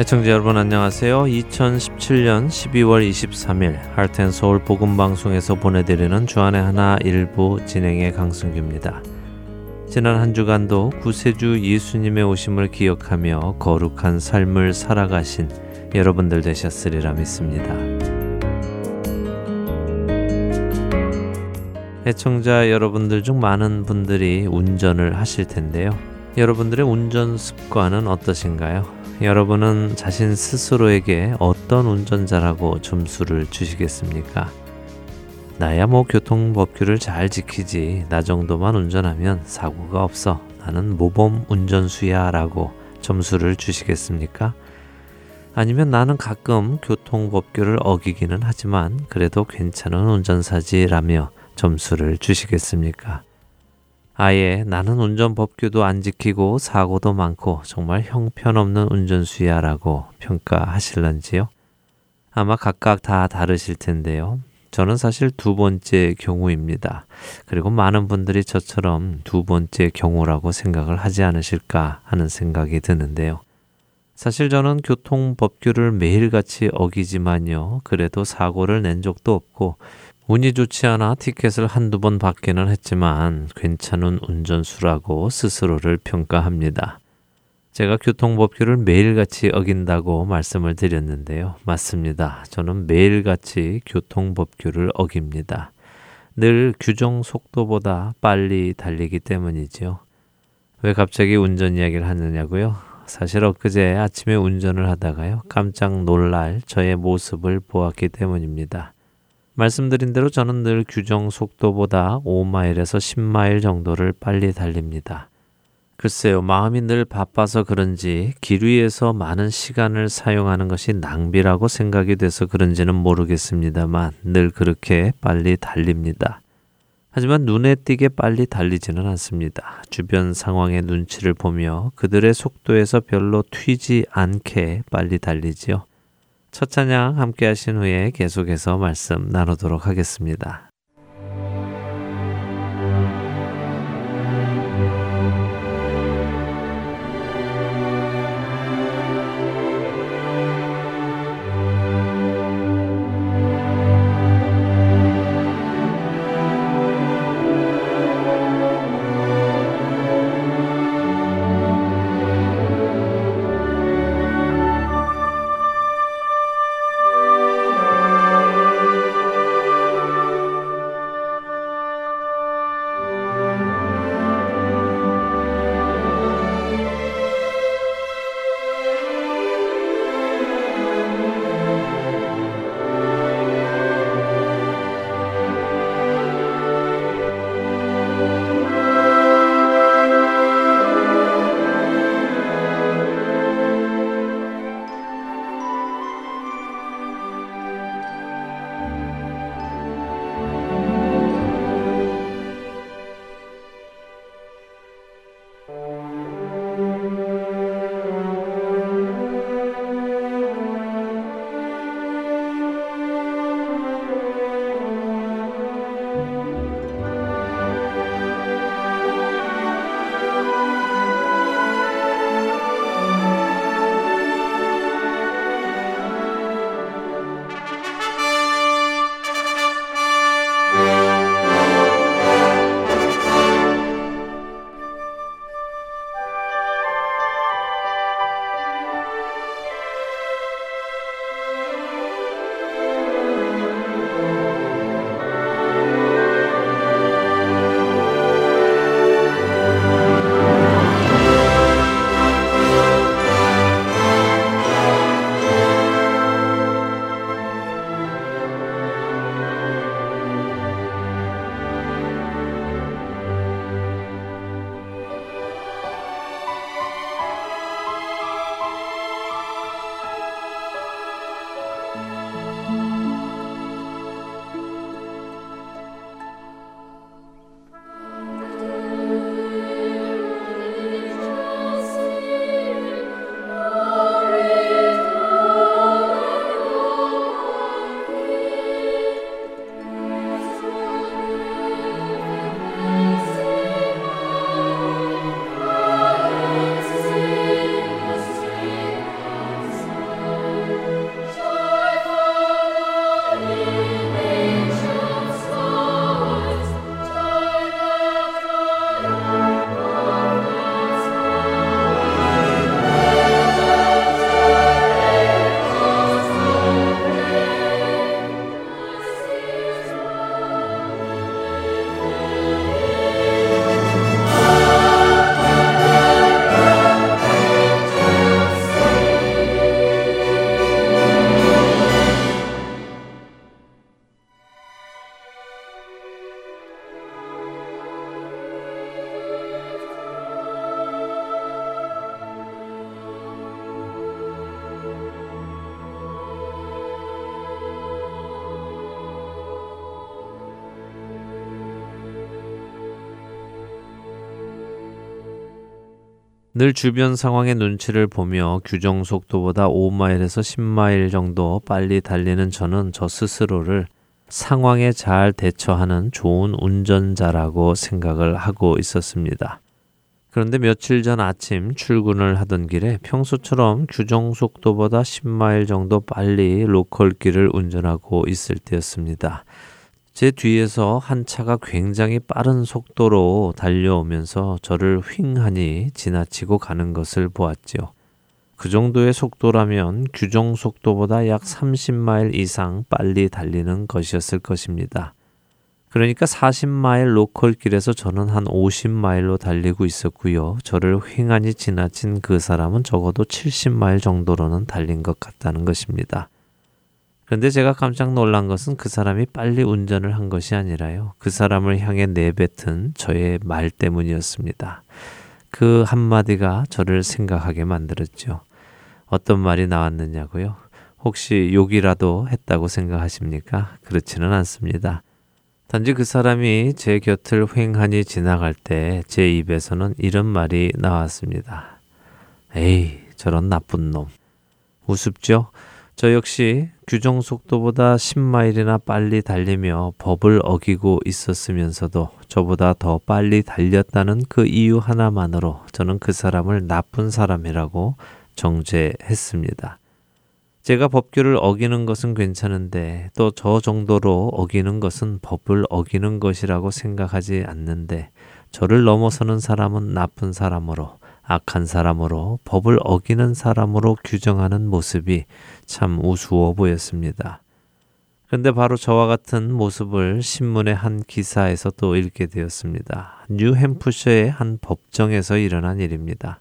애청자 여러분 안녕하세요. 2017년 12월 23일 할텐서울 복음방송에서 보내드리는 주안의 하나 일부 진행의 강승규입니다. 지난 한 주간도 구세주 예수님의 오심을 기억하며 거룩한 삶을 살아가신 여러분들 되셨으리라 믿습니다. 애청자 여러분들 중 많은 분들이 운전을 하실 텐데요. 여러분들의 운전 습관은 어떠신가요? 여러분은 자신 스스로에게 어떤 운전자라고 점수를 주시겠습니까? 나야 뭐 교통법규를 잘 지키지. 나 정도만 운전하면 사고가 없어. 나는 모범 운전수야 라고 점수를 주시겠습니까? 아니면 나는 가끔 교통법규를 어기기는 하지만 그래도 괜찮은 운전사지라며 점수를 주시겠습니까? 아예 나는 운전 법규도 안 지키고 사고도 많고 정말 형편없는 운전수야라고 평가하실런지요? 아마 각각 다 다르실 텐데요. 저는 사실 두 번째 경우입니다. 그리고 많은 분들이 저처럼 두 번째 경우라고 생각을 하지 않으실까 하는 생각이 드는데요. 사실 저는 교통법규를 매일같이 어기지만요. 그래도 사고를 낸 적도 없고 운이 좋지 않아 티켓을 한두 번 받기는 했지만 괜찮은 운전수라고 스스로를 평가합니다. 제가 교통법규를 매일같이 어긴다고 말씀을 드렸는데요. 맞습니다. 저는 매일같이 교통법규를 어깁니다. 늘 규정 속도보다 빨리 달리기 때문이지요. 왜 갑자기 운전 이야기를 하느냐고요? 사실 엊그제 아침에 운전을 하다가요. 깜짝 놀랄 저의 모습을 보았기 때문입니다. 말씀드린 대로 저는 늘 규정 속도보다 5마일에서 10마일 정도를 빨리 달립니다. 글쎄요, 마음이 늘 바빠서 그런지 길 위에서 많은 시간을 사용하는 것이 낭비라고 생각이 돼서 그런지는 모르겠습니다만 늘 그렇게 빨리 달립니다. 하지만 눈에 띄게 빨리 달리지는 않습니다. 주변 상황의 눈치를 보며 그들의 속도에서 별로 튀지 않게 빨리 달리지요. 첫 찬양 함께 하신 후에 계속해서 말씀 나누도록 하겠습니다. 늘 주변 상황의 눈치를 보며 규정 속도보다 5마일에서 10마일 정도 빨리 달리는 저는 저 스스로를 상황에 잘 대처하는 좋은 운전자라고 생각을 하고 있었습니다. 그런데 며칠 전 아침 출근을 하던 길에 평소처럼 규정 속도보다 10마일 정도 빨리 로컬 길을 운전하고 있을 때였습니다. 제 뒤에서 한 차가 굉장히 빠른 속도로 달려오면서 저를 휑하니 지나치고 가는 것을 보았지요. 그 정도의 속도라면 규정 속도보다 약 30마일 이상 빨리 달리는 것이었을 것입니다. 그러니까 40마일 로컬 길에서 저는 한 50마일로 달리고 있었고요. 저를 휑하니 지나친 그 사람은 적어도 70마일 정도로는 달린 것 같다는 것입니다. 그런데 제가 깜짝 놀란 것은 그 사람이 빨리 운전을 한 것이 아니라요. 그 사람을 향해 내뱉은 저의 말 때문이었습니다. 그 한마디가 저를 생각하게 만들었죠. 어떤 말이 나왔느냐고요? 혹시 욕이라도 했다고 생각하십니까? 그렇지는 않습니다. 단지 그 사람이 제 곁을 횡하니 지나갈 때 제 입에서는 이런 말이 나왔습니다. 에이, 저런 나쁜 놈. 우습죠? 저 역시 규정 속도보다 10마일이나 빨리 달리며 법을 어기고 있었으면서도 저보다 더 빨리 달렸다는 그 이유 하나만으로 저는 그 사람을 나쁜 사람이라고 정죄했습니다. 제가 법규를 어기는 것은 괜찮은데 또 저 정도로 어기는 것은 법을 어기는 것이라고 생각하지 않는데 저를 넘어서는 사람은 나쁜 사람으로 악한 사람으로 법을 어기는 사람으로 규정하는 모습이 참 우스워 보였습니다. 그런데 바로 저와 같은 모습을 신문의 한 기사에서 또 읽게 되었습니다. 뉴햄프셔의 한 법정에서 일어난 일입니다.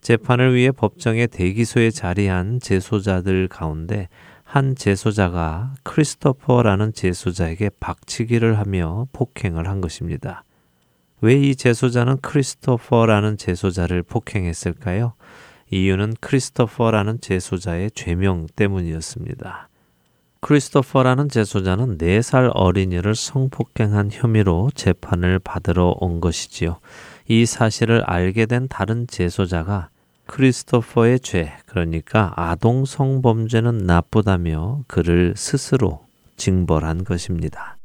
재판을 위해 법정의 대기소에 자리한 재소자들 가운데 한 재소자가 크리스토퍼라는 재소자에게 박치기를 하며 폭행을 한 것입니다. 왜 이 재소자는 크리스토퍼라는 재소자를 폭행했을까요? 이유는 크리스토퍼라는 재소자의 죄명 때문이었습니다. 크리스토퍼라는 재소자는 4살 어린이를 성폭행한 혐의로 재판을 받으러 온 것이지요. 이 사실을 알게 된 다른 재소자가 크리스토퍼의 죄, 그러니까 아동 성범죄는 나쁘다며 그를 스스로 징벌한 것입니다.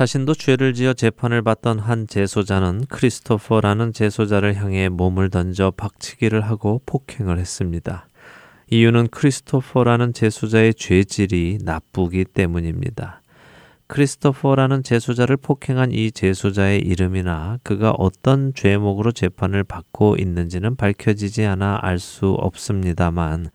자신도 죄를 지어 재판을 받던 한 제소자는 크리스토퍼라는 제소자를 향해 몸을 던져 박치기를 하고 폭행을 했습니다. 이유는 크리스토퍼라는 제소자의 죄질이 나쁘기 때문입니다. 크리스토퍼라는 제소자를 폭행한 이 제소자의 이름이나 그가 어떤 죄목으로 재판을 받고 있는지는 밝혀지지 않아 알 수 없습니다만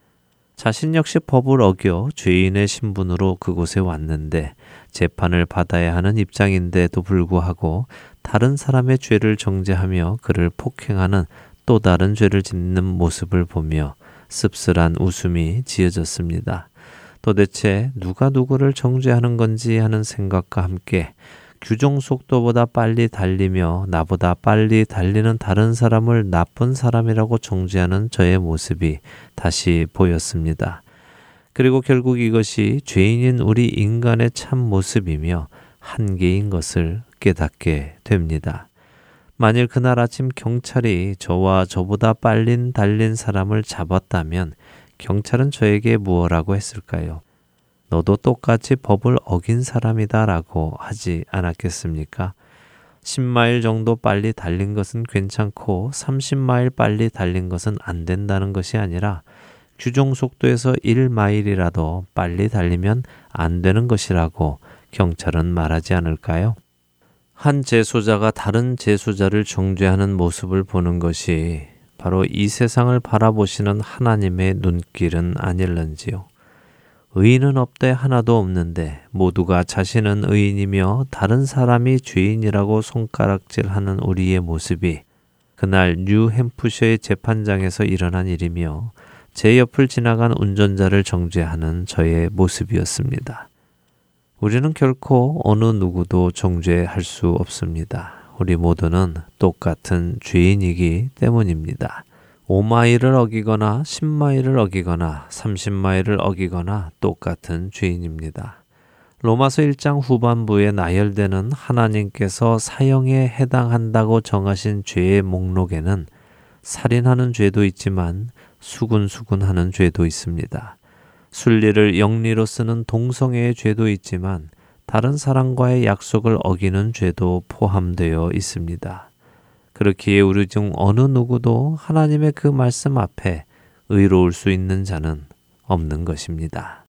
자신 역시 법을 어겨 죄인의 신분으로 그곳에 왔는데 재판을 받아야 하는 입장인데도 불구하고 다른 사람의 죄를 정죄하며 그를 폭행하는 또 다른 죄를 짓는 모습을 보며 씁쓸한 웃음이 지어졌습니다. 도대체 누가 누구를 정죄하는 건지 하는 생각과 함께 규정 속도보다 빨리 달리며 나보다 빨리 달리는 다른 사람을 나쁜 사람이라고 정죄하는 저의 모습이 다시 보였습니다. 그리고 결국 이것이 죄인인 우리 인간의 참 모습이며 한계인 것을 깨닫게 됩니다. 만일 그날 아침 경찰이 저와 저보다 빨린 달린 사람을 잡았다면 경찰은 저에게 무엇라고 했을까요? 너도 똑같이 법을 어긴 사람이다 라고 하지 않았겠습니까? 10마일 정도 빨리 달린 것은 괜찮고 30마일 빨리 달린 것은 안 된다는 것이 아니라 규정 속도에서 1마일이라도 빨리 달리면 안 되는 것이라고 경찰은 말하지 않을까요? 한 재소자가 다른 재소자를 정죄하는 모습을 보는 것이 바로 이 세상을 바라보시는 하나님의 눈길은 아닐런지요. 의인은 없대 하나도 없는데 모두가 자신은 의인이며 다른 사람이 죄인이라고 손가락질하는 우리의 모습이 그날 뉴 햄프셔의 재판장에서 일어난 일이며 제 옆을 지나간 운전자를 정죄하는 저의 모습이었습니다. 우리는 결코 어느 누구도 정죄할 수 없습니다. 우리 모두는 똑같은 죄인이기 때문입니다. 5마일을 어기거나 10마일을 어기거나 30마일을 어기거나 똑같은 죄인입니다. 로마서 1장 후반부에 나열되는 하나님께서 사형에 해당한다고 정하신 죄의 목록에는 살인하는 죄도 있지만 수군수군하는 죄도 있습니다. 순리를 영리로 쓰는 동성애의 죄도 있지만 다른 사람과의 약속을 어기는 죄도 포함되어 있습니다. 그렇기에 우리 중 어느 누구도 하나님의 그 말씀 앞에 의로울 수 있는 자는 없는 것입니다.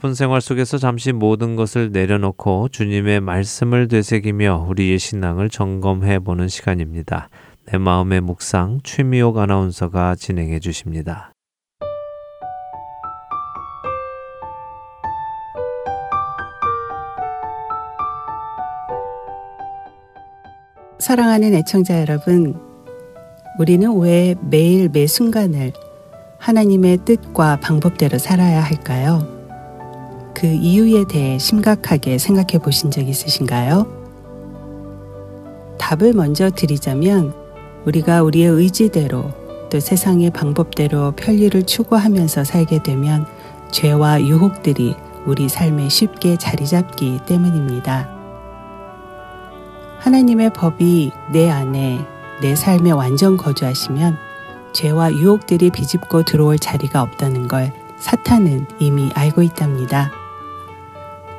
바쁜 생활 속에서 잠시 모든 것을 내려놓고 주님의 말씀을 되새기며 우리의 신앙을 점검해 보는 시간입니다. 내 마음의 묵상 최미옥 아나운서가 진행해 주십니다. 사랑하는 애청자 여러분, 우리는 왜 매일 매 순간을 하나님의 뜻과 방법대로 살아야 할까요? 그 이유에 대해 심각하게 생각해 보신 적 있으신가요? 답을 먼저 드리자면 우리가 우리의 의지대로 또 세상의 방법대로 편리를 추구하면서 살게 되면 죄와 유혹들이 우리 삶에 쉽게 자리 잡기 때문입니다. 하나님의 법이 내 안에 내 삶에 완전 거주하시면 죄와 유혹들이 비집고 들어올 자리가 없다는 걸 사탄은 이미 알고 있답니다.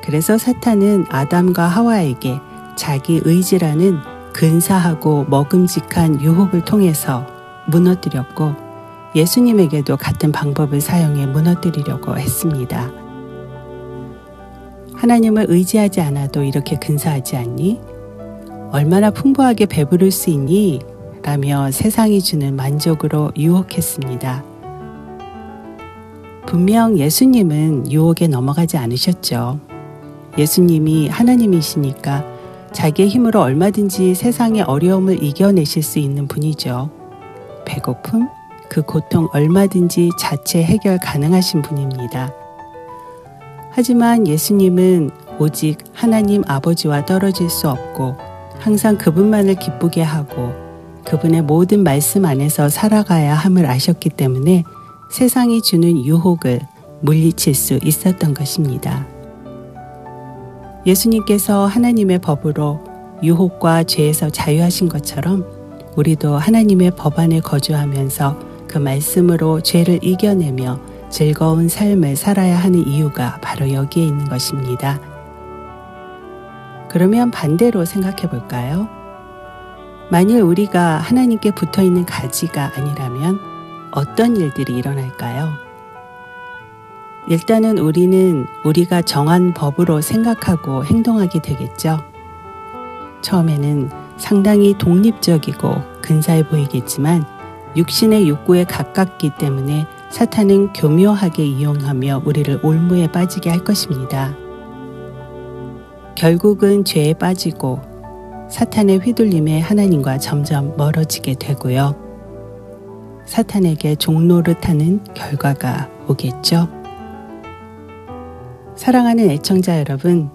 그래서 사탄은 아담과 하와에게 자기 의지라는 근사하고 먹음직한 유혹을 통해서 무너뜨렸고 예수님에게도 같은 방법을 사용해 무너뜨리려고 했습니다. 하나님을 의지하지 않아도 이렇게 근사하지 않니? 얼마나 풍부하게 배부를 수 있니? 라며 세상이 주는 만족으로 유혹했습니다. 분명 예수님은 유혹에 넘어가지 않으셨죠. 예수님이 하나님이시니까 자기의 힘으로 얼마든지 세상의 어려움을 이겨내실 수 있는 분이죠. 배고픔, 그 고통 얼마든지 자체 해결 가능하신 분입니다. 하지만 예수님은 오직 하나님 아버지와 떨어질 수 없고 항상 그분만을 기쁘게 하고 그분의 모든 말씀 안에서 살아가야 함을 아셨기 때문에 세상이 주는 유혹을 물리칠 수 있었던 것입니다. 예수님께서 하나님의 법으로 유혹과 죄에서 자유하신 것처럼 우리도 하나님의 법 안에 거주하면서 그 말씀으로 죄를 이겨내며 즐거운 삶을 살아야 하는 이유가 바로 여기에 있는 것입니다. 그러면 반대로 생각해 볼까요? 만일 우리가 하나님께 붙어 있는 가지가 아니라면 어떤 일들이 일어날까요? 일단은 우리는 우리가 정한 법으로 생각하고 행동하게 되겠죠. 처음에는 상당히 독립적이고 근사해 보이겠지만 육신의 욕구에 가깝기 때문에 사탄은 교묘하게 이용하며 우리를 올무에 빠지게 할 것입니다. 결국은 죄에 빠지고 사탄의 휘둘림에 하나님과 점점 멀어지게 되고요. 사탄에게 종노릇하는 결과가 오겠죠. 사랑하는 애청자 여러분,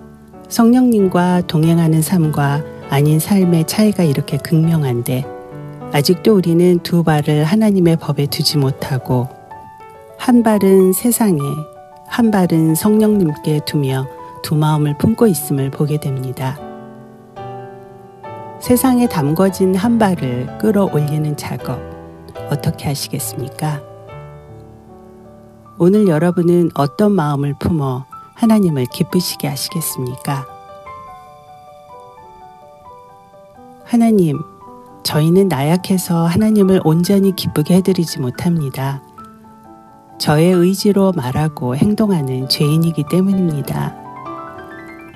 성령님과 동행하는 삶과 아닌 삶의 차이가 이렇게 극명한데 아직도 우리는 두 발을 하나님의 법에 두지 못하고 한 발은 세상에 한 발은 성령님께 두며 두 마음을 품고 있음을 보게 됩니다. 세상에 담궈진 한 발을 끌어올리는 작업 어떻게 하시겠습니까? 오늘 여러분은 어떤 마음을 품어 하나님을 기쁘시게 하시겠습니까? 하나님, 저희는 나약해서 하나님을 온전히 기쁘게 해드리지 못합니다. 저의 의지로 말하고 행동하는 죄인이기 때문입니다.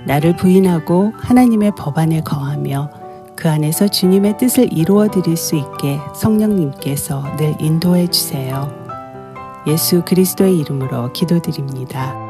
나를 부인하고 하나님의 법안에 거하며 그 안에서 주님의 뜻을 이루어 드릴 수 있게 성령님께서 늘 인도해 주세요. 예수 그리스도의 이름으로 기도드립니다.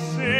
See.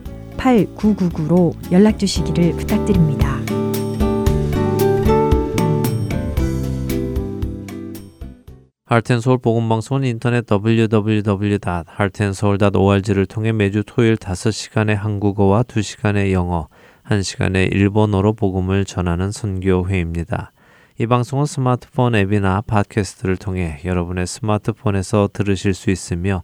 8999로 연락 주시기를 부탁드립니다. 할텐서울 복음방송은 인터넷 www.hartenseoul.org를 통해 매주 토요일 5시간의 한국어와 2시간의 영어, 1시간의 일본어로 복음을 전하는 선교회입니다. 이 방송은 스마트폰 앱이나 팟캐스트를 통해 여러분의 스마트폰에서 들으실 수 있으며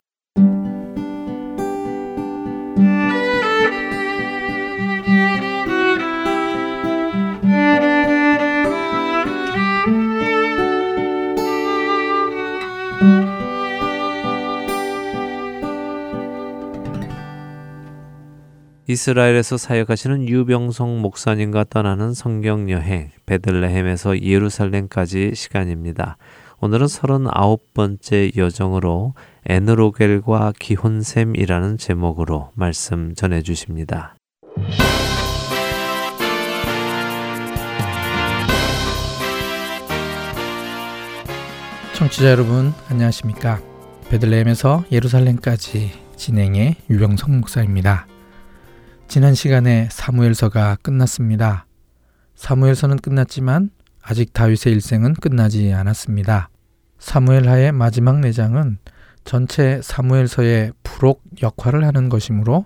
이스라엘에서 사역하시는 유병성 목사님과 떠나는 성경 여행 베들레헴에서 예루살렘까지 시간입니다. 오늘은 39번째 여정으로 에느로겔과 기혼샘이라는 제목으로 말씀 전해 주십니다. 청취자 여러분 안녕하십니까? 베들레헴에서 예루살렘까지 진행의 유병성 목사입니다. 지난 시간에 사무엘서가 끝났습니다. 사무엘서는 끝났지만 아직 다윗의 일생은 끝나지 않았습니다. 사무엘하의 마지막 내장은 전체 사무엘서의 부록 역할을 하는 것이므로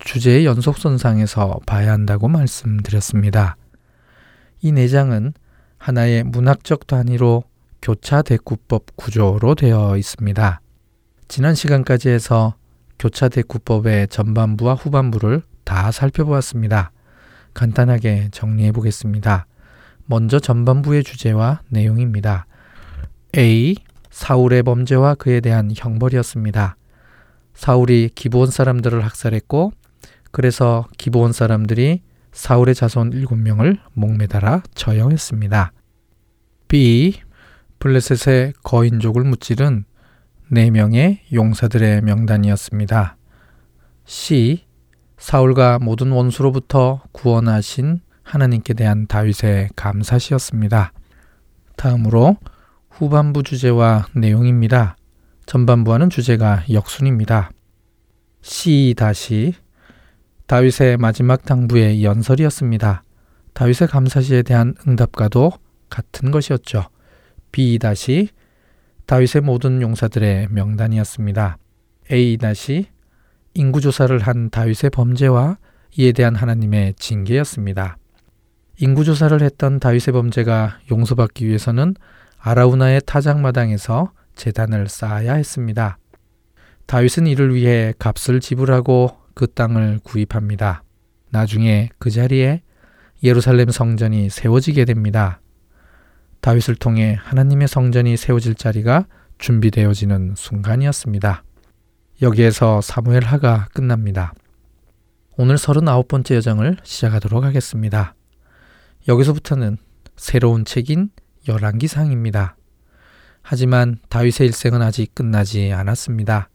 주제의 연속선상에서 봐야 한다고 말씀드렸습니다. 이 내장은 하나의 문학적 단위로 교차 대구법 구조로 되어 있습니다. 지난 시간까지 해서 교차 대구법의 전반부와 후반부를 다 살펴보았습니다. 간단하게 정리해 보겠습니다. 먼저 전반부의 주제와 내용입니다. A. 사울의 범죄와 그에 대한 형벌이었습니다. 사울이 기브온 사람들을 학살했고 그래서 기브온 사람들이 사울의 자손 7명을 목매달아 처형했습니다. B. 블레셋의 거인족을 무찌른 4명의 용사들의 명단이었습니다. C. 사울과 모든 원수로부터 구원하신 하나님께 대한 다윗의 감사시였습니다. 다음으로 후반부 주제와 내용입니다. 전반부와는 주제가 역순입니다. C 다윗의 마지막 당부의 연설이었습니다. 다윗의 감사시에 대한 응답과도 같은 것이었죠. B 다윗의 모든 용사들의 명단이었습니다. A 인구조사를 한 다윗의 범죄와 이에 대한 하나님의 징계였습니다. 인구조사를 했던 다윗의 범죄가 용서받기 위해서는 아라우나의 타작마당에서 재단을 쌓아야 했습니다. 다윗은 이를 위해 값을 지불하고 그 땅을 구입합니다. 나중에 그 자리에 예루살렘 성전이 세워지게 됩니다. 다윗을 통해 하나님의 성전이 세워질 자리가 준비되어지는 순간이었습니다. 여기에서 사무엘 하가 끝납니다. 오늘 39번째 여정을 시작하도록 하겠습니다. 여기서부터는 새로운 책인 열왕기상입니다. 하지만 다윗의 일생은 아직 끝나지 않았습니다.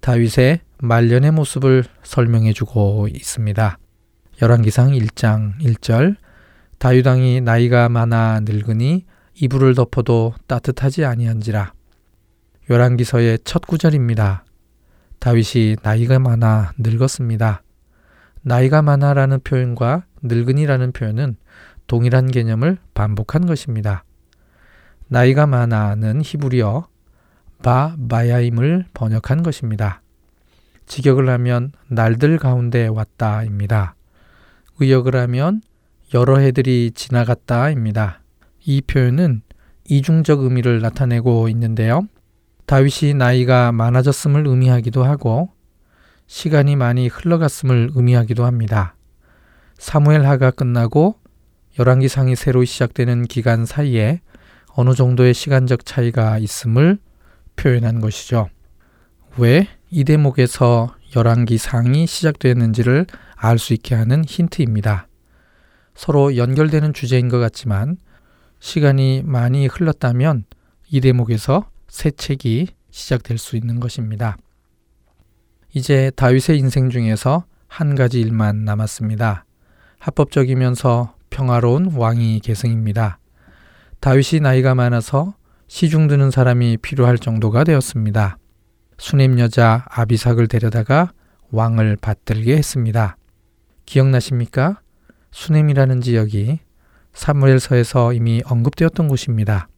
다윗의 말년의 모습을 설명해 주고 있습니다. 열왕기상 1장 1절 다윗 왕이 나이가 많아 늙으니 이불을 덮어도 따뜻하지 아니한지라. 열왕기서의 첫 구절입니다. 다윗이 나이가 많아 늙었습니다. 나이가 많아라는 표현과 늙은이라는 표현은 동일한 개념을 반복한 것입니다. 나이가 많아는 히브리어 바 마야임을 번역한 것입니다. 직역을 하면 날들 가운데 왔다입니다. 의역을 하면 여러 해들이 지나갔다입니다. 이 표현은 이중적 의미를 나타내고 있는데요. 다윗이 나이가 많아졌음을 의미하기도 하고 시간이 많이 흘러갔음을 의미하기도 합니다. 사무엘 하가 끝나고 열왕기상이 새로 시작되는 기간 사이에 어느 정도의 시간적 차이가 있음을 표현한 것이죠. 왜 이 대목에서 열왕기상이 시작되었는지를 알 수 있게 하는 힌트입니다. 서로 연결되는 주제인 것 같지만 시간이 많이 흘렀다면 이 대목에서 새 책이 시작될 수 있는 것입니다. 이제 다윗의 인생 중에서 한 가지 일만 남았습니다. 합법적이면서 평화로운 왕위 계승입니다. 다윗이 나이가 많아서 시중 드는 사람이 필요할 정도가 되었습니다. 수냄 여자 아비삭을 데려다가 왕을 받들게 했습니다. 기억나십니까? 수냄이라는 지역이 사무엘서에서 이미 언급되었던 곳입니다.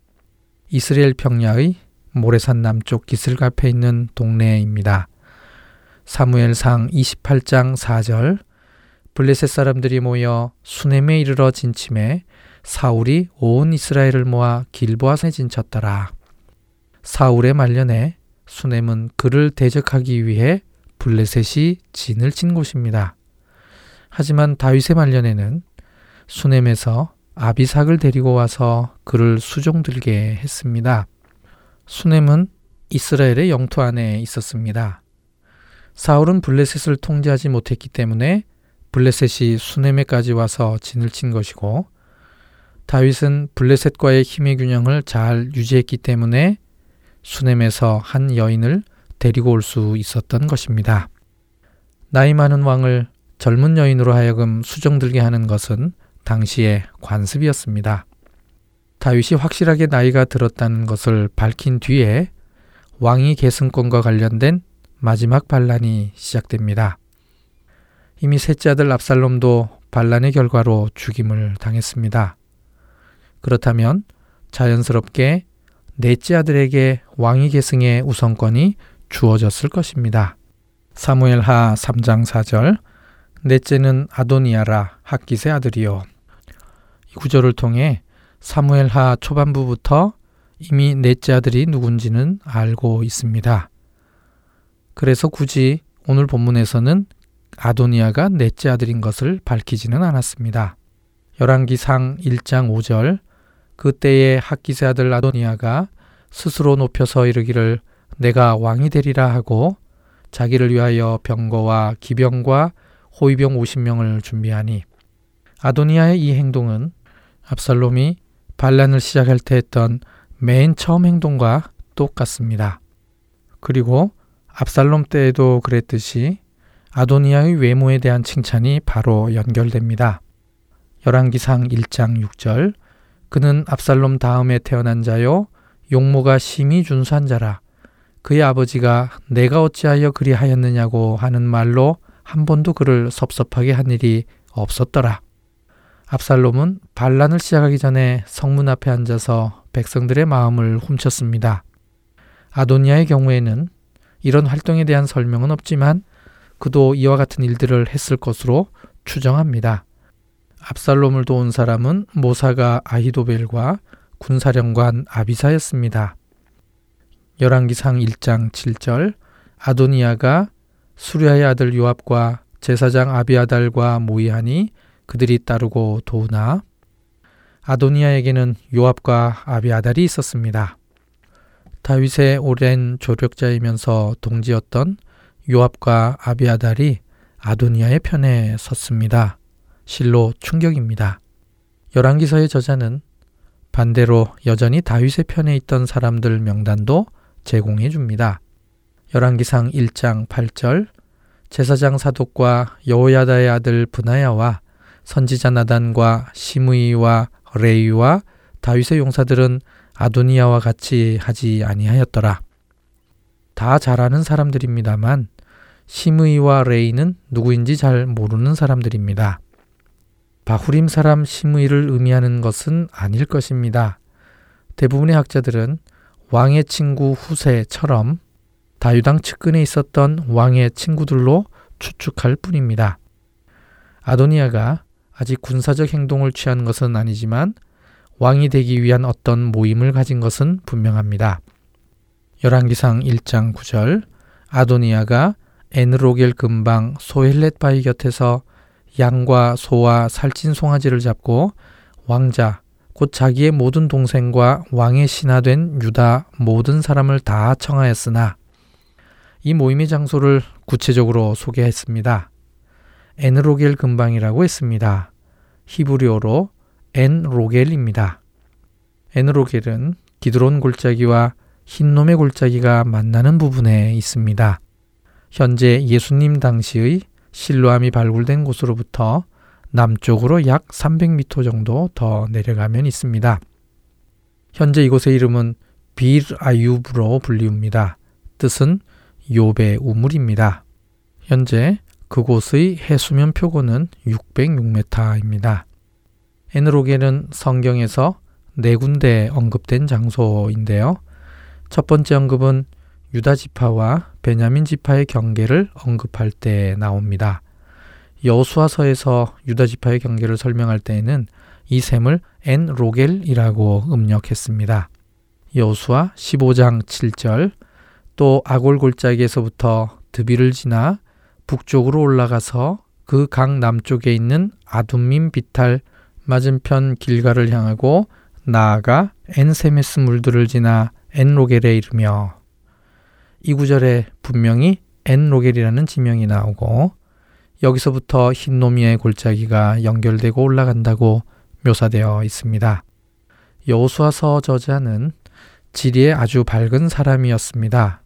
이스라엘 평야의 모래산 남쪽 기슬갑에 있는 동네입니다. 사무엘상 28장 4절 블레셋 사람들이 모여 수넴에 이르러 진침해 사울이 온 이스라엘을 모아 길보아에 진쳤더라. 사울의 말년에 수넴은 그를 대적하기 위해 블레셋이 진을 친 곳입니다. 하지만 다윗의 말년에는 수넴에서 아비삭을 데리고 와서 그를 수종들게 했습니다. 수넴은 이스라엘의 영토 안에 있었습니다. 사울은 블레셋을 통제하지 못했기 때문에 블레셋이 수넴에까지 와서 진을 친 것이고 다윗은 블레셋과의 힘의 균형을 잘 유지했기 때문에 수넴에서 한 여인을 데리고 올 수 있었던 것입니다. 나이 많은 왕을 젊은 여인으로 하여금 수정들게 하는 것은 당시의 관습이었습니다. 다윗이 확실하게 나이가 들었다는 것을 밝힌 뒤에 왕위 계승권과 관련된 마지막 반란이 시작됩니다. 이미 셋째 아들 압살롬도 반란의 결과로 죽임을 당했습니다. 그렇다면 자연스럽게 넷째 아들에게 왕위 계승의 우선권이 주어졌을 것입니다. 사무엘 하 3장 4절 넷째는 아도니아라 학기세 아들이요. 이 구절을 통해 사무엘 하 초반부부터 이미 넷째 아들이 누군지는 알고 있습니다. 그래서 굳이 오늘 본문에서는 아도니아가 넷째 아들인 것을 밝히지는 않았습니다. 열왕기상 1장 5절 그때에 학기세 아들 아도니아가 스스로 높여서 이르기를 내가 왕이 되리라 하고 자기를 위하여 병거와 기병과 호위병 50명을 준비하니 아도니아의 이 행동은 압살롬이 반란을 시작할 때 했던 맨 처음 행동과 똑같습니다. 그리고 압살롬 때에도 그랬듯이 아도니아의 외모에 대한 칭찬이 바로 연결됩니다. 열왕기상 1장 6절 그는 압살롬 다음에 태어난 자요 용모가 심히 준수한 자라 그의 아버지가 내가 어찌하여 그리하였느냐고 하는 말로 한 번도 그를 섭섭하게 한 일이 없었더라. 압살롬은 반란을 시작하기 전에 성문 앞에 앉아서 백성들의 마음을 훔쳤습니다. 아도니아의 경우에는 이런 활동에 대한 설명은 없지만 그도 이와 같은 일들을 했을 것으로 추정합니다. 압살롬을 도운 사람은 모사가 아히도벨과 군사령관 아비사였습니다. 열왕기상 1장 7절 아도니아가 수리아의 아들 요압과 제사장 아비아달과 모의하니 그들이 따르고 도우나 아도니아에게는 요압과 아비아달이 있었습니다. 다윗의 오랜 조력자이면서 동지였던 요압과 아비아달이 아도니아의 편에 섰습니다. 실로 충격입니다. 열왕기서의 저자는 반대로 여전히 다윗의 편에 있던 사람들 명단도 제공해 줍니다. 열왕기상 1장 8절 제사장 사독과 여호야다의 아들 브나야와 선지자 나단과 시므이와 레이와 다윗의 용사들은 아도니아와 같이 하지 아니하였더라. 다잘 아는 사람들입니다만 시므이와 레이는 누구인지 잘 모르는 사람들입니다. 바후림 사람 시므이를 의미하는 것은 아닐 것입니다. 대부분의 학자들은 왕의 친구 후세처럼 다유당 측근에 있었던 왕의 친구들로 추측할 뿐입니다. 아도니아가 아직 군사적 행동을 취한 것은 아니지만 왕이 되기 위한 어떤 모임을 가진 것은 분명합니다. 열왕기상 1장 9절 아도니아가 에느로겔 근방 소헬렛 바위 곁에서 양과 소와 살찐 송아지를 잡고 왕자 곧 자기의 모든 동생과 왕의 신하된 유다 모든 사람을 다 청하였으나 이 모임의 장소를 구체적으로 소개했습니다. 에느로겔 근방이라고 했습니다. 히브리어로 엔로겔입니다. 에느로겔은 기드론 골짜기와 흰놈의 골짜기가 만나는 부분에 있습니다. 현재 예수님 당시의 실로암이 발굴된 곳으로부터 남쪽으로 약 300m 정도 더 내려가면 있습니다. 현재 이곳의 이름은 빌 아유브로 불리웁니다. 뜻은 요배 우물입니다. 현재 그곳의 해수면 표고는 606m입니다. 에느로게는 성경에서 네 군데 언급된 장소인데요. 첫 번째 언급은 유다 지파와 베냐민 지파의 경계를 언급할 때 나옵니다. 여수아서에서 유다 지파의 경계를 설명할 때에는 이 셈을 엔 로겔이라고 음력했습니다. 여수아 15장 7절 또 아골 골짜기에서부터 드비를 지나 북쪽으로 올라가서 그 강 남쪽에 있는 아둠민 비탈 맞은편 길가를 향하고 나아가 엔세메스 물들을 지나 엔로겔에 이르며 이 구절에 분명히 엔로겔이라는 지명이 나오고 여기서부터 흰노미의 골짜기가 연결되고 올라간다고 묘사되어 있습니다. 여호수아서 저자는 지리에 아주 밝은 사람이었습니다.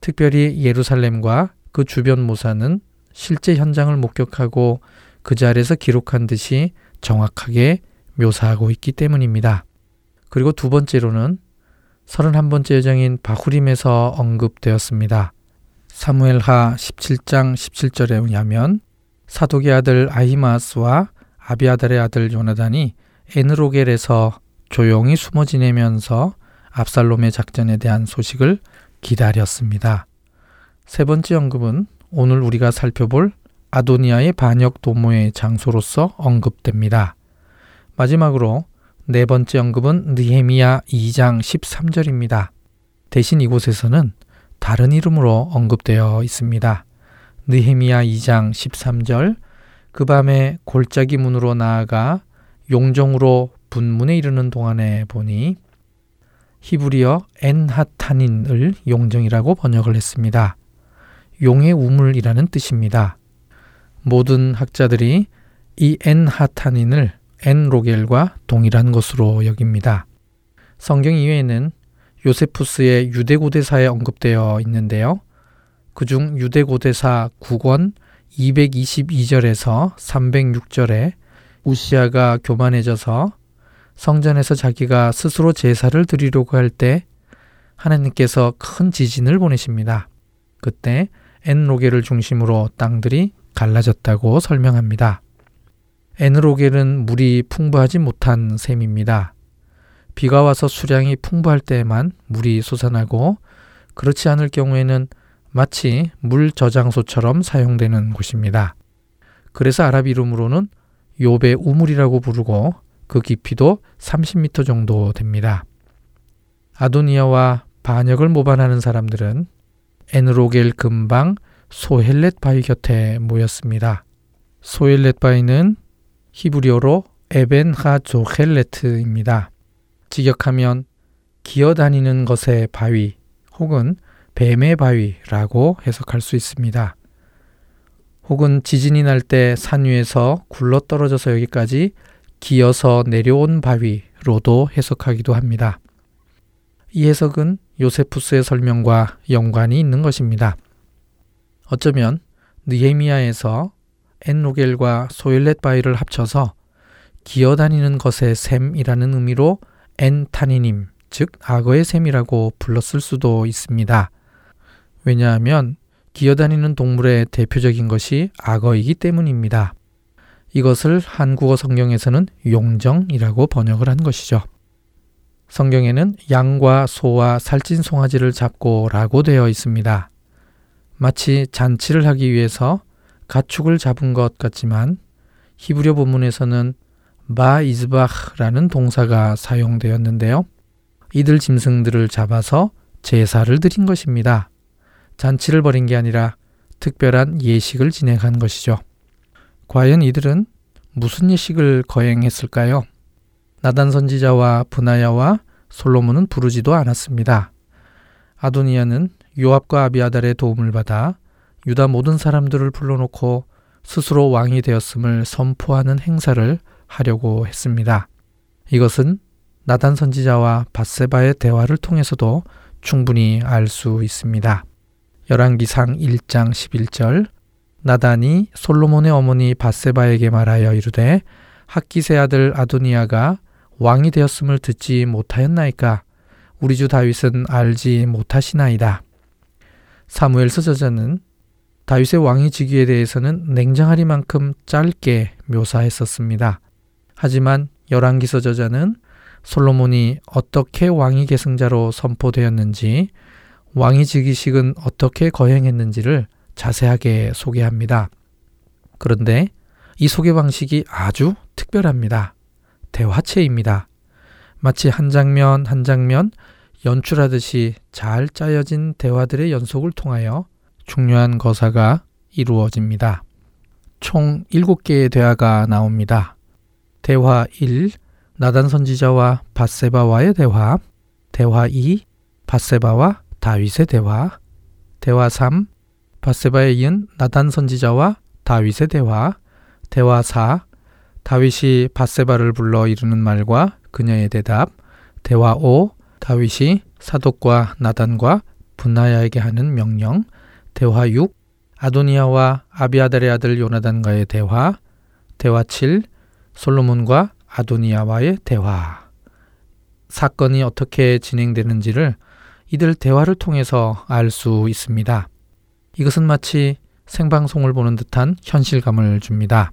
특별히 예루살렘과 그 주변 모사는 실제 현장을 목격하고 그 자리에서 기록한 듯이 정확하게 묘사하고 있기 때문입니다. 그리고 두 번째로는 31번째 여정인 바후림에서 언급되었습니다. 사무엘하 17장 17절에 의하면 사독의 아들 아히마스와 아비아달의 아들 요나단이 에느로겔에서 조용히 숨어 지내면서 압살롬의 작전에 대한 소식을 기다렸습니다. 세 번째 언급은 오늘 우리가 살펴볼 아도니아의 반역 도모의 장소로서 언급됩니다. 마지막으로 네 번째 언급은 느헤미야 2장 13절입니다. 대신 이곳에서는 다른 이름으로 언급되어 있습니다. 느헤미야 2장 13절 그 밤에 골짜기 문으로 나아가 용정으로 분문에 이르는 동안에 보니 히브리어 엔하타닌을 용정이라고 번역을 했습니다. 용의 우물이라는 뜻입니다. 모든 학자들이 이 엔하타닌을 엔로겔과 동일한 것으로 여깁니다. 성경 이외에는 요세푸스의 유대고대사에 언급되어 있는데요. 그중 유대고대사 9권 222절에서 306절에 우시아가 교만해져서 성전에서 자기가 스스로 제사를 드리려고 할 때 하나님께서 큰 지진을 보내십니다. 그때 엔로겔을 중심으로 땅들이 갈라졌다고 설명합니다. 엔로겔은 물이 풍부하지 못한 셈입니다. 비가 와서 수량이 풍부할 때에만 물이 솟아나고 그렇지 않을 경우에는 마치 물 저장소처럼 사용되는 곳입니다. 그래서 아랍 이름으로는 요베 우물이라고 부르고 그 깊이도 30m 정도 됩니다. 아도니아와 반역을 모반하는 사람들은 에느로겔 근방 소헬렛 바위 곁에 모였습니다. 소헬렛 바위는 히브리어로 에벤 하 조헬레트입니다. 직역하면 기어다니는 것의 바위 혹은 뱀의 바위라고 해석할 수 있습니다. 혹은 지진이 날 때 산 위에서 굴러 떨어져서 여기까지 기어서 내려온 바위로도 해석하기도 합니다. 이 해석은 요세푸스의 설명과 연관이 있는 것입니다. 어쩌면 느헤미야에서 엔로겔과 소일렛 바위를 합쳐서 기어다니는 것의 샘이라는 의미로 엔타니님, 즉 악어의 샘이라고 불렀을 수도 있습니다. 왜냐하면 기어다니는 동물의 대표적인 것이 악어이기 때문입니다. 이것을 한국어 성경에서는 용정이라고 번역을 한 것이죠. 성경에는 양과 소와 살찐 송아지를 잡고 라고 되어 있습니다. 마치 잔치를 하기 위해서 가축을 잡은 것 같지만 히브리어 본문에서는 바 이즈바흐라는 동사가 사용되었는데요. 이들 짐승들을 잡아서 제사를 드린 것입니다. 잔치를 벌인 게 아니라 특별한 예식을 진행한 것이죠. 과연 이들은 무슨 예식을 거행했을까요? 나단 선지자와 분하야와 솔로몬은 부르지도 않았습니다. 아도니아는 요압과 아비아달의 도움을 받아 유다 모든 사람들을 불러놓고 스스로 왕이 되었음을 선포하는 행사를 하려고 했습니다. 이것은 나단 선지자와 바세바의 대화를 통해서도 충분히 알 수 있습니다. 열왕기상 1장 11절 나단이 솔로몬의 어머니 바세바에게 말하여 이르되 학기세 아들 아도니아가 왕이 되었음을 듣지 못하였나이까 우리 주 다윗은 알지 못하시나이다. 사무엘서 저자는 다윗의 왕위 즉위에 대해서는 냉정하리만큼 짧게 묘사했었습니다. 하지만 열왕기서 저자는 솔로몬이 어떻게 왕위 계승자로 선포되었는지 왕위 즉위식은 어떻게 거행했는지를 자세하게 소개합니다. 그런데 이 소개 방식이 아주 특별합니다. 대화체입니다. 마치 한 장면 한 장면 연출하듯이 잘 짜여진 대화들의 연속을 통하여 중요한 거사가 이루어집니다. 총 7개의 대화가 나옵니다. 대화 1. 나단 선지자와 바세바와의 대화. 대화 2. 바세바와 다윗의 대화. 대화 3. 바세바에 이은 나단 선지자와 다윗의 대화. 대화 4. 다윗이 바세바를 불러 이르는 말과 그녀의 대답. 대화 5. 다윗이 사독과 나단과 분나야에게 하는 명령. 대화 6. 아도니아와 아비아달의 아들 요나단과의 대화. 대화 7. 솔로몬과 아도니아와의 대화. 사건이 어떻게 진행되는지를 이들 대화를 통해서 알 수 있습니다. 이것은 마치 생방송을 보는 듯한 현실감을 줍니다.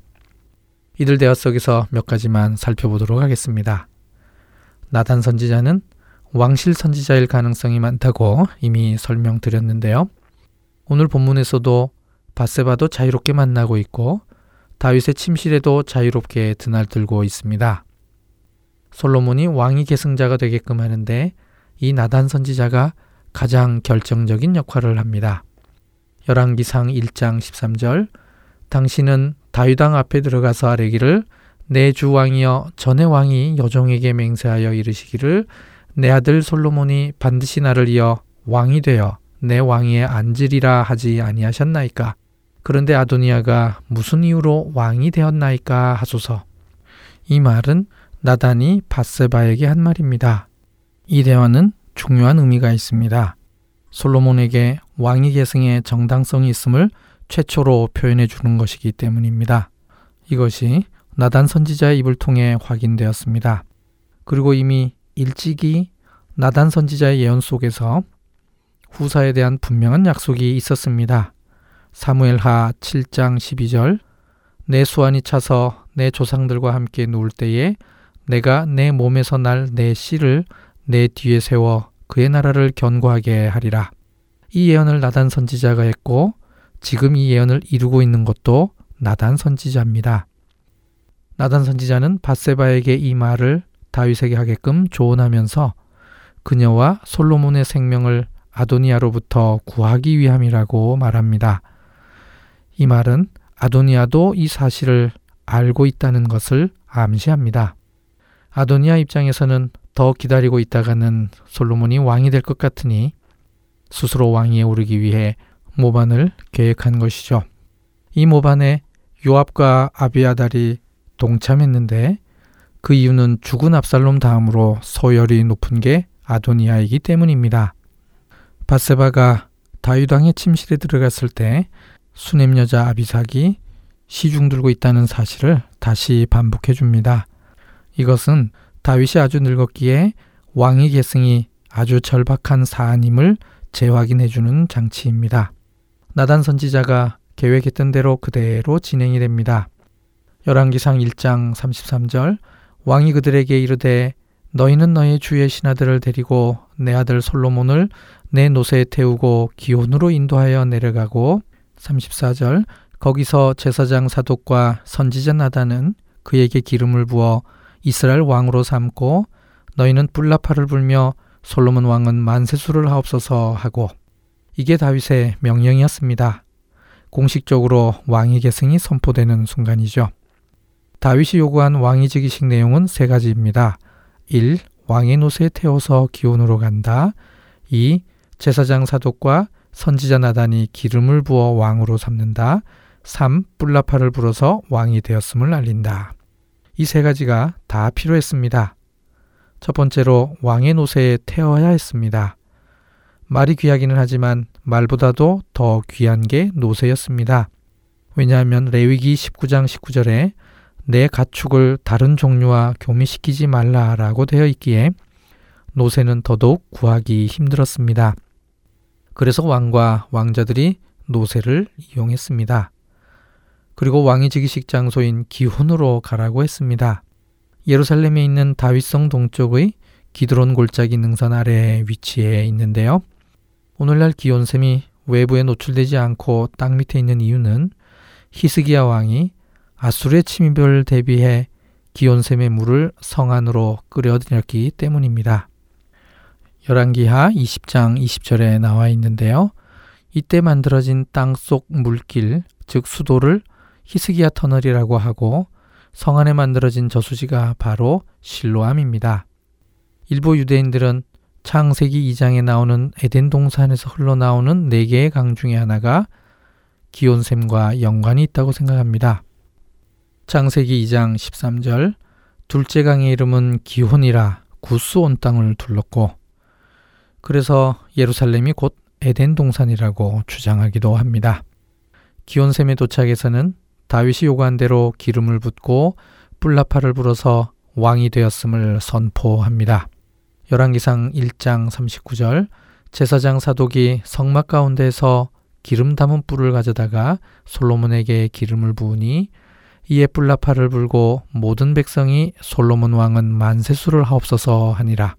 이들 대화 속에서 몇 가지만 살펴보도록 하겠습니다. 나단 선지자는 왕실 선지자일 가능성이 많다고 이미 설명드렸는데요. 오늘 본문에서도 바세바도 자유롭게 만나고 있고 다윗의 침실에도 자유롭게 드날들고 있습니다. 솔로몬이 왕이 계승자가 되게끔 하는데 이 나단 선지자가 가장 결정적인 역할을 합니다. 열왕기상 1장 13절 당신은 다윗왕 앞에 들어가서 아뢰기를 내 주 왕이여 전의 왕이 여종에게 맹세하여 이르시기를 내 아들 솔로몬이 반드시 나를 이어 왕이 되어 내 왕위에 앉으리라 하지 아니하셨나이까 그런데 아도니아가 무슨 이유로 왕이 되었나이까 하소서 이 말은 나단이 바세바에게 한 말입니다. 이 대화는 중요한 의미가 있습니다. 솔로몬에게 왕위 계승의 정당성이 있음을 최초로 표현해 주는 것이기 때문입니다. 이것이 나단 선지자의 입을 통해 확인되었습니다. 그리고 이미 일찍이 나단 선지자의 예언 속에서 후사에 대한 분명한 약속이 있었습니다. 사무엘하 7장 12절 내 수완이 차서 내 조상들과 함께 누울 때에 내가 내 몸에서 날 내 씨를 내 뒤에 세워 그의 나라를 견고하게 하리라. 이 예언을 나단 선지자가 했고 지금 이 예언을 이루고 있는 것도 나단 선지자입니다. 나단 선지자는 바세바에게 이 말을 다윗에게 하게끔 조언하면서 그녀와 솔로몬의 생명을 아도니아로부터 구하기 위함이라고 말합니다. 이 말은 아도니아도 이 사실을 알고 있다는 것을 암시합니다. 아도니아 입장에서는 더 기다리고 있다가는 솔로몬이 왕이 될 것 같으니 스스로 왕위에 오르기 위해 모반을 계획한 것이죠. 이 모반에 요압과 아비아달이 동참했는데 그 이유는 죽은 압살롬 다음으로 소열이 높은 게 아도니아이기 때문입니다. 바세바가 다윗왕의 침실에 들어갔을 때 수냄 여자 아비삭이 시중 들고 있다는 사실을 다시 반복해 줍니다. 이것은 다윗이 아주 늙었기에 왕의 계승이 아주 절박한 사안임을 재확인해 주는 장치입니다. 나단 선지자가 계획했던 대로 그대로 진행이 됩니다. 열왕기상 1장 33절 왕이 그들에게 이르되 너희는 너희 주의 신하들을 데리고 내 아들 솔로몬을 내 노새에 태우고 기온으로 인도하여 내려가고 34절 거기서 제사장 사독과 선지자 나단은 그에게 기름을 부어 이스라엘 왕으로 삼고 너희는 뿔라파를 불며 솔로몬 왕은 만세수를 하옵소서 하고 이게 다윗의 명령이었습니다. 공식적으로 왕위 계승이 선포되는 순간이죠. 다윗이 요구한 왕위 즉위식 내용은 세 가지입니다. 1. 왕의 노새에 태워서 기온으로 간다. 2. 제사장 사독과 선지자 나단이 기름을 부어 왕으로 삼는다. 3. 뿔라파를 불어서 왕이 되었음을 알린다. 이 세 가지가 다 필요했습니다. 첫 번째로 왕의 노새에 태워야 했습니다. 말이 귀하기는 하지만 말보다도 더 귀한 게 노새였습니다. 왜냐하면 레위기 19장 19절에 내 가축을 다른 종류와 교미시키지 말라라고 되어 있기에 노새는 더더욱 구하기 힘들었습니다. 그래서 왕과 왕자들이 노새를 이용했습니다. 그리고 왕의 즉위식 장소인 기훈으로 가라고 했습니다. 예루살렘에 있는 다윗성 동쪽의 기드론 골짜기 능선 아래에 위치해 있는데요. 오늘날 기온샘이 외부에 노출되지 않고 땅 밑에 있는 이유는 히스기야 왕이 아수르의 침입을 대비해 기온샘의 물을 성 안으로 끌어들였기 때문입니다. 열왕기하 20장 20절에 나와 있는데요. 이때 만들어진 땅속 물길, 즉 수도를 히스기야 터널이라고 하고 성 안에 만들어진 저수지가 바로 실로암입니다. 일부 유대인들은 창세기 2장에 나오는 에덴 동산에서 흘러나오는 네 개의 강 중에 하나가 기온샘과 연관이 있다고 생각합니다. 창세기 2장 13절 둘째 강의 이름은 기혼이라 구스 온 땅을 둘렀고 그래서 예루살렘이 곧 에덴 동산이라고 주장하기도 합니다. 기온샘에 도착해서는 다윗이 요구한 대로 기름을 붓고 뿔라파를 불어서 왕이 되었음을 선포합니다. 열왕기상 1장 39절 제사장 사독이 성막 가운데서 기름 담은 뿔을 가져다가 솔로몬에게 기름을 부으니 이에 뿔라파를 불고 모든 백성이 솔로몬 왕은 만세수를 하옵소서 하니라.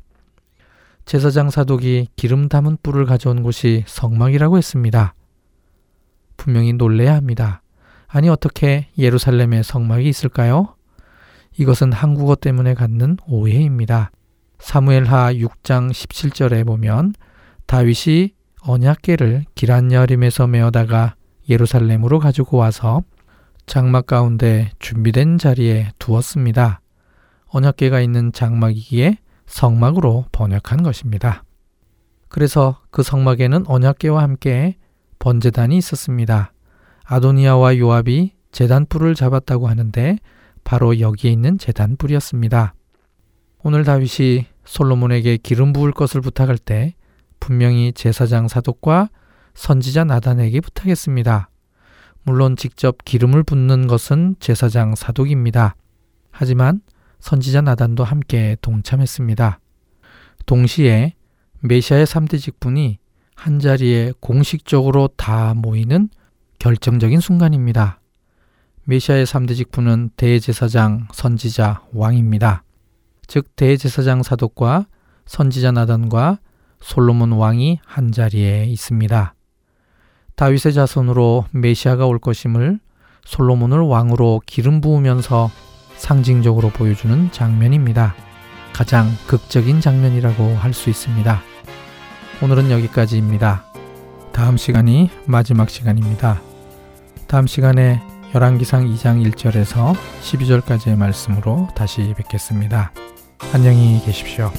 제사장 사독이 기름 담은 뿔을 가져온 곳이 성막이라고 했습니다. 분명히 놀래야 합니다. 아니 어떻게 예루살렘에 성막이 있을까요? 이것은 한국어 때문에 갖는 오해입니다. 사무엘하 6장 17절에 보면 다윗이 언약계를 기란여림에서 메어다가 예루살렘으로 가지고 와서 장막 가운데 준비된 자리에 두었습니다. 언약계가 있는 장막이기에 성막으로 번역한 것입니다. 그래서 그 성막에는 언약계와 함께 번제단이 있었습니다. 아도니아와 요압이 제단불을 잡았다고 하는데 바로 여기에 있는 제단불이었습니다. 오늘 다윗이 솔로몬에게 기름 부을 것을 부탁할 때 분명히 제사장 사독과 선지자 나단에게 부탁했습니다. 물론 직접 기름을 붓는 것은 제사장 사독입니다. 하지만 선지자 나단도 함께 동참했습니다. 동시에 메시아의 3대 직분이 한자리에 공식적으로 다 모이는 결정적인 순간입니다. 메시아의 3대 직분은 대제사장, 선지자, 왕입니다. 즉 대제사장 사독과 선지자 나단과 솔로몬 왕이 한 자리에 있습니다. 다윗의 자손으로 메시아가 올 것임을 솔로몬을 왕으로 기름 부으면서 상징적으로 보여주는 장면입니다. 가장 극적인 장면이라고 할 수 있습니다. 오늘은 여기까지입니다. 다음 시간이 마지막 시간입니다. 다음 시간에 열왕기상 2장 1절에서 12절까지의 말씀으로 다시 뵙겠습니다. 안녕히 계십시오.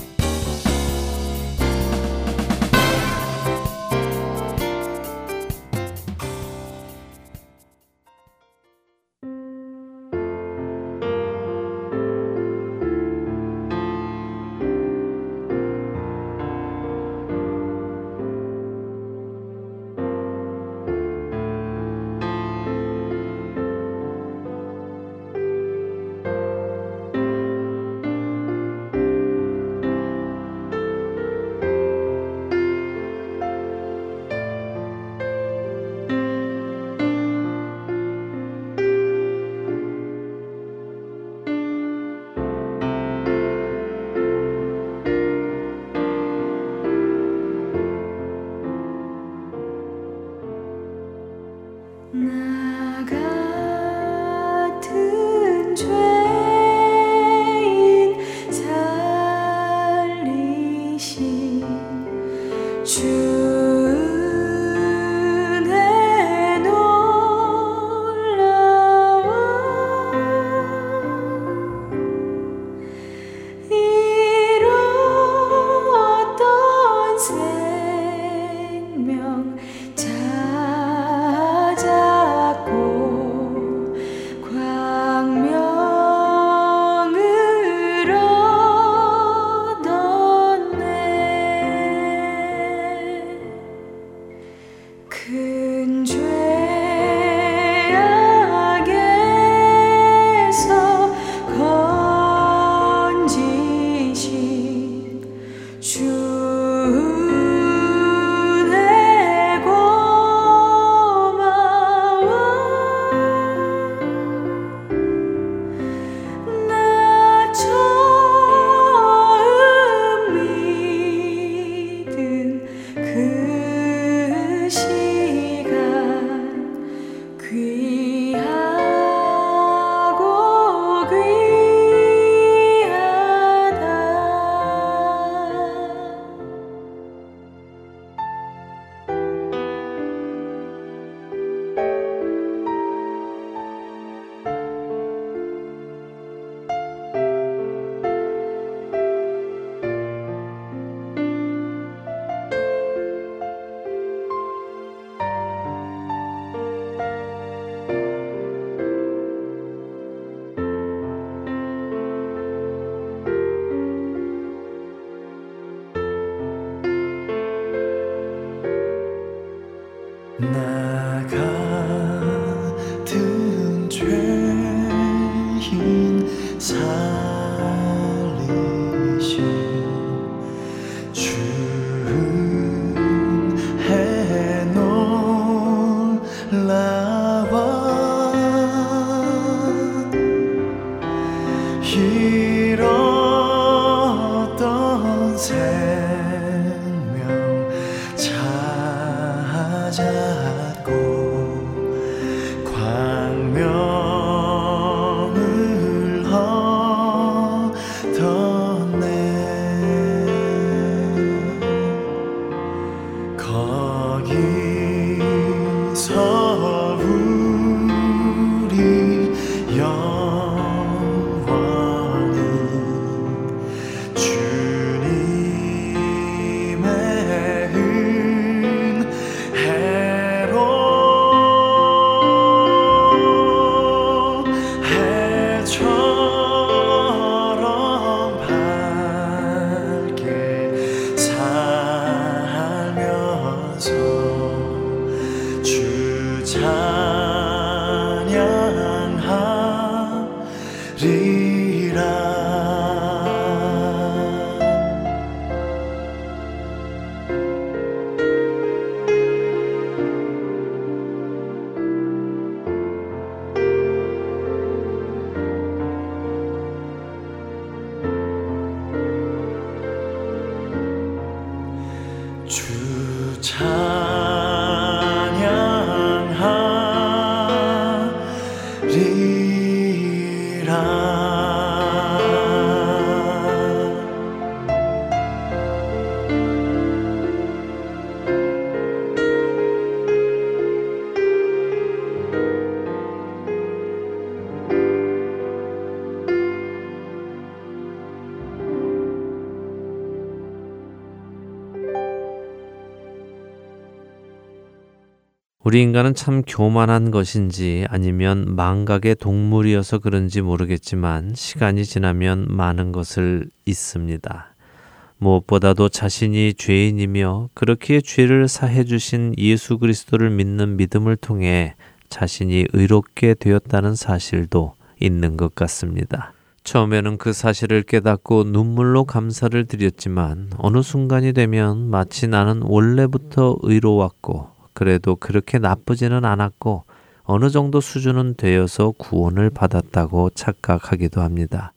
他以。 우리 인간은 참 교만한 것인지 아니면 망각의 동물이어서 그런지 모르겠지만 시간이 지나면 많은 것을 잊습니다. 무엇보다도 자신이 죄인이며 그렇기에 죄를 사해 주신 예수 그리스도를 믿는 믿음을 통해 자신이 의롭게 되었다는 사실도 있는 것 같습니다. 처음에는 그 사실을 깨닫고 눈물로 감사를 드렸지만 어느 순간이 되면 마치 나는 원래부터 의로웠고 그래도 그렇게 나쁘지는 않았고 어느 정도 수준은 되어서 구원을 받았다고 착각하기도 합니다.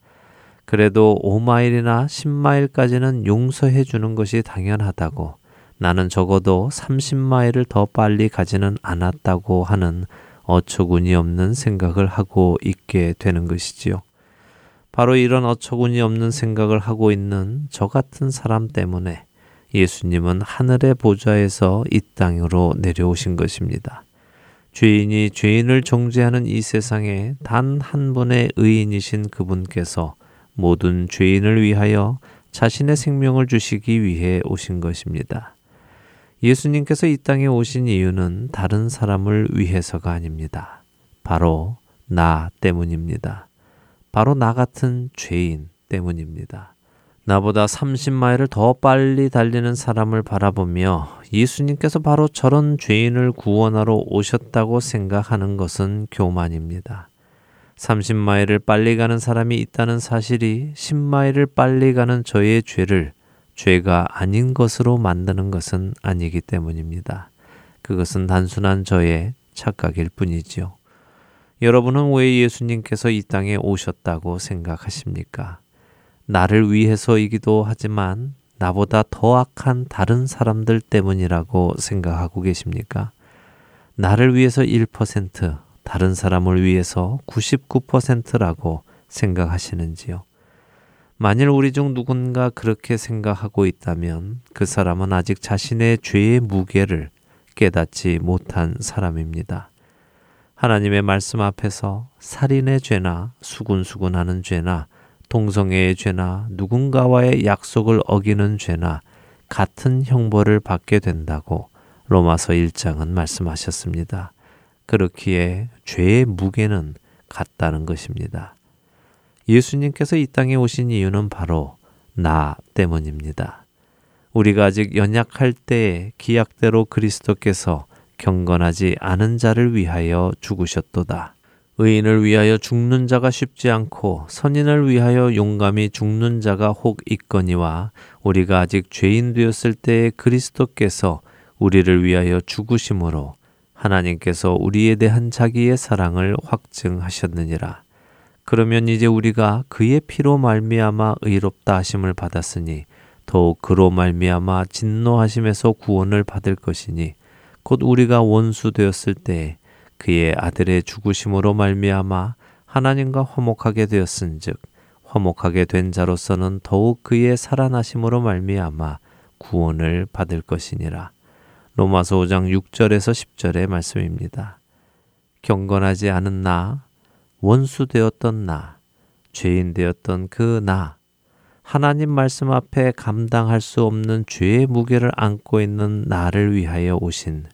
그래도 5마일이나 10마일까지는 용서해 주는 것이 당연하다고 나는 적어도 30마일을 더 빨리 가지는 않았다고 하는 어처구니 없는 생각을 하고 있게 되는 것이지요. 바로 이런 어처구니 없는 생각을 하고 있는 저 같은 사람 때문에 예수님은 하늘의 보좌에서 이 땅으로 내려오신 것입니다. 죄인이 죄인을 정죄하는 이 세상에 단 한 분의 의인이신 그분께서 모든 죄인을 위하여 자신의 생명을 주시기 위해 오신 것입니다. 예수님께서 이 땅에 오신 이유는 다른 사람을 위해서가 아닙니다. 바로 나 때문입니다. 바로 나 같은 죄인 때문입니다. 나보다 30마일을 더 빨리 달리는 사람을 바라보며 예수님께서 바로 저런 죄인을 구원하러 오셨다고 생각하는 것은 교만입니다. 30마일을 빨리 가는 사람이 있다는 사실이 10마일을 빨리 가는 저의 죄를 죄가 아닌 것으로 만드는 것은 아니기 때문입니다. 그것은 단순한 저의 착각일 뿐이지요. 여러분은 왜 예수님께서 이 땅에 오셨다고 생각하십니까? 나를 위해서이기도 하지만 나보다 더 악한 다른 사람들 때문이라고 생각하고 계십니까? 나를 위해서 1%, 다른 사람을 위해서 99%라고 생각하시는지요? 만일 우리 중 누군가 그렇게 생각하고 있다면 그 사람은 아직 자신의 죄의 무게를 깨닫지 못한 사람입니다. 하나님의 말씀 앞에서 살인의 죄나 수군수군하는 죄나 동성애의 죄나 누군가와의 약속을 어기는 죄나 같은 형벌을 받게 된다고 로마서 1장은 말씀하셨습니다. 그렇기에 죄의 무게는 같다는 것입니다. 예수님께서 이 땅에 오신 이유는 바로 나 때문입니다. 우리가 아직 연약할 때에 기약대로 그리스도께서 경건하지 않은 자를 위하여 죽으셨도다. 의인을 위하여 죽는 자가 쉽지 않고 선인을 위하여 용감히 죽는 자가 혹 있거니와 우리가 아직 죄인 되었을 때에 그리스도께서 우리를 위하여 죽으심으로 하나님께서 우리에 대한 자기의 사랑을 확증하셨느니라. 그러면 이제 우리가 그의 피로 말미암아 의롭다 하심을 받았으니 더욱 그로 말미암아 진노하심에서 구원을 받을 것이니 곧 우리가 원수 되었을 때에 그의 아들의 죽으심으로 말미암아 하나님과 화목하게 되었은즉 화목하게 된 자로서는 더욱 그의 살아나심으로 말미암아 구원을 받을 것이니라. 로마서 5장 6절에서 10절의 말씀입니다. 경건하지 않은 나, 원수 되었던 나, 죄인 되었던 그 나, 하나님 말씀 앞에 감당할 수 없는 죄의 무게를 안고 있는 나를 위하여 오신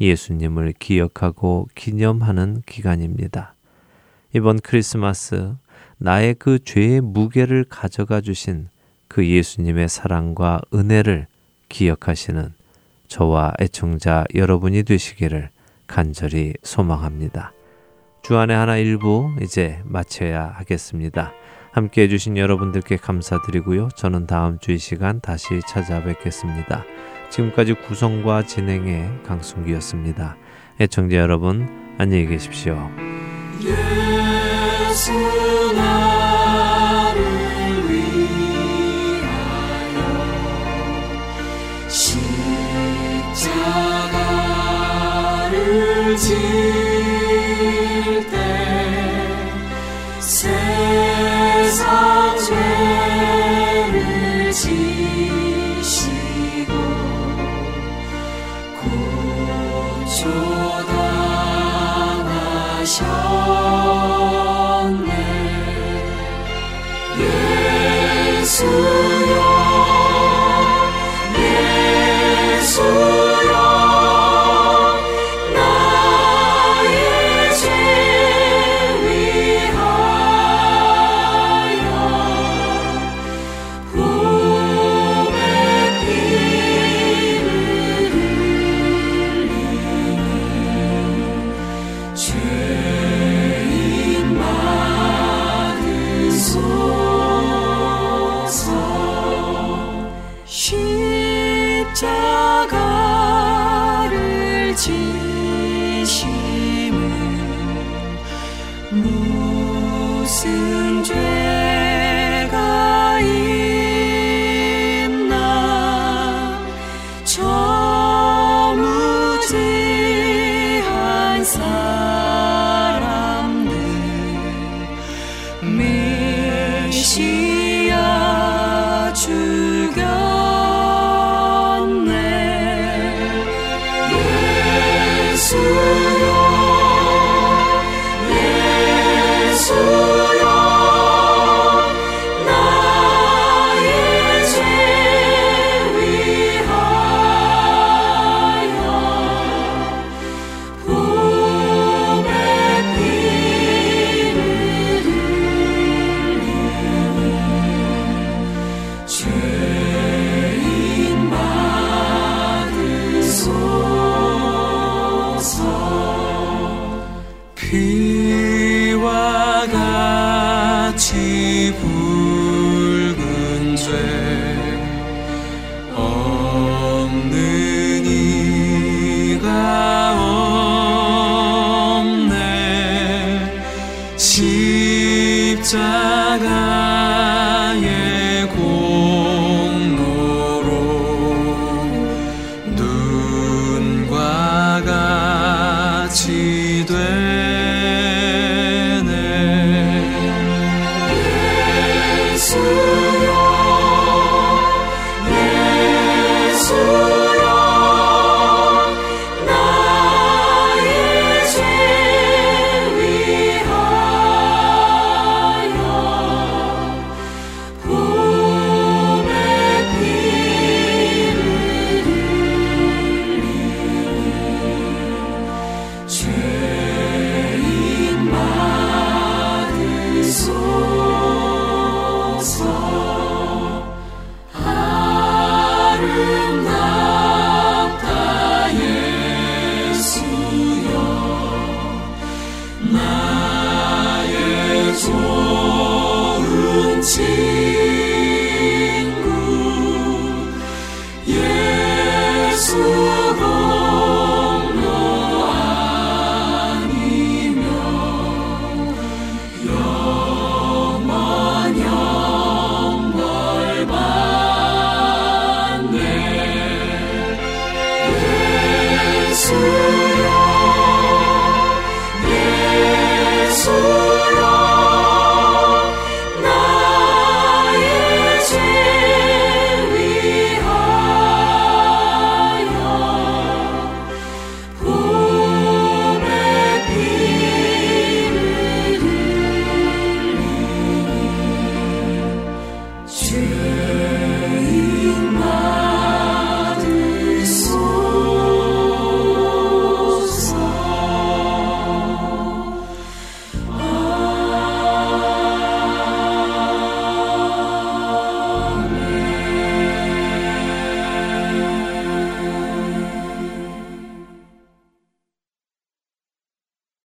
예수님을 기억하고 기념하는 기간입니다. 이번 크리스마스 나의 그 죄의 무게를 가져가 주신 그 예수님의 사랑과 은혜를 기억하시는 저와 애청자 여러분이 되시기를 간절히 소망합니다. 주안의 하나 일부 이제 마쳐야 하겠습니다. 함께 해주신 여러분들께 감사드리고요. 저는 다음 주 이 시간 다시 찾아뵙겠습니다. 지금까지 구성과 진행의 강승기였습니다. 애청자 여러분, 안녕히 계십시오. Jesus. 수